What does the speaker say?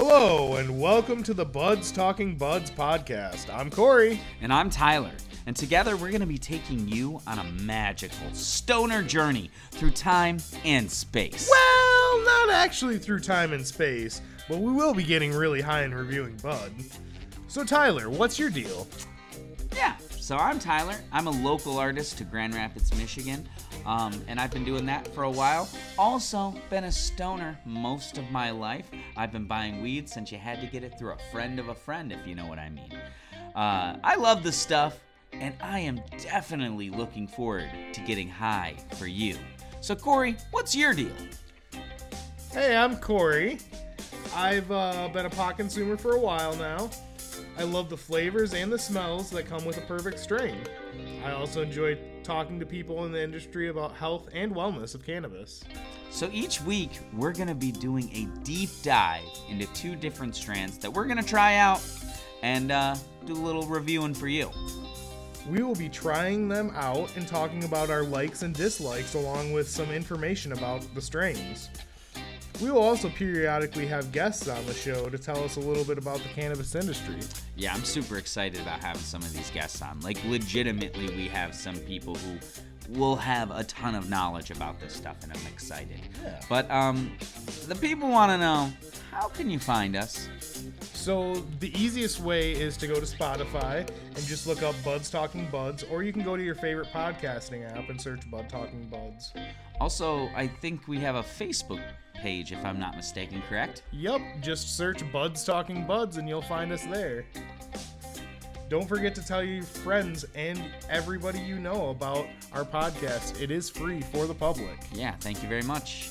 Hello, and welcome to the Buds Talking Buds podcast. I'm Corey. And I'm Tyler. And together we're going to be taking you on a magical stoner journey through time and space. Well, not actually through time and space, but we will be getting really high and reviewing Bud. So, Tyler, what's your deal? Yeah, so I'm Tyler. I'm a local artist to Grand Rapids, Michigan, um, and I've been doing that for a while. Also, been a stoner most of my life. I've been buying weed since you had to get it through a friend of a friend, if you know what I mean. Uh, I love the stuff, and I am definitely looking forward to getting high for you. So, Corey, what's your deal? Hey, I'm Corey. I've uh, been a pot consumer for a while now. I love the flavors and the smells that come with a perfect strain. I also enjoy talking to people in the industry about health and wellness of cannabis. So each week, we're going to be doing a deep dive into two different strands that we're going to try out and uh, do a little reviewing for you. We will be trying them out and talking about our likes and dislikes along with some information about the strains. We will also periodically have guests on the show to tell us a little bit about the cannabis industry. Yeah, I'm super excited about having some of these guests on. Like, legitimately, we have some people who will have a ton of knowledge about this stuff, and I'm excited. Yeah. But um, the people want to know how can you find us? So the easiest way is to go to Spotify and just look up Buds Talking Buds, or you can go to your favorite podcasting app and search Bud Talking Buds. Also, I think we have a Facebook page, if I'm not mistaken, correct? Yup, just search Buds Talking Buds and you'll find us there. Don't forget to tell your friends and everybody you know about our podcast. It is free for the public. Yeah, thank you very much.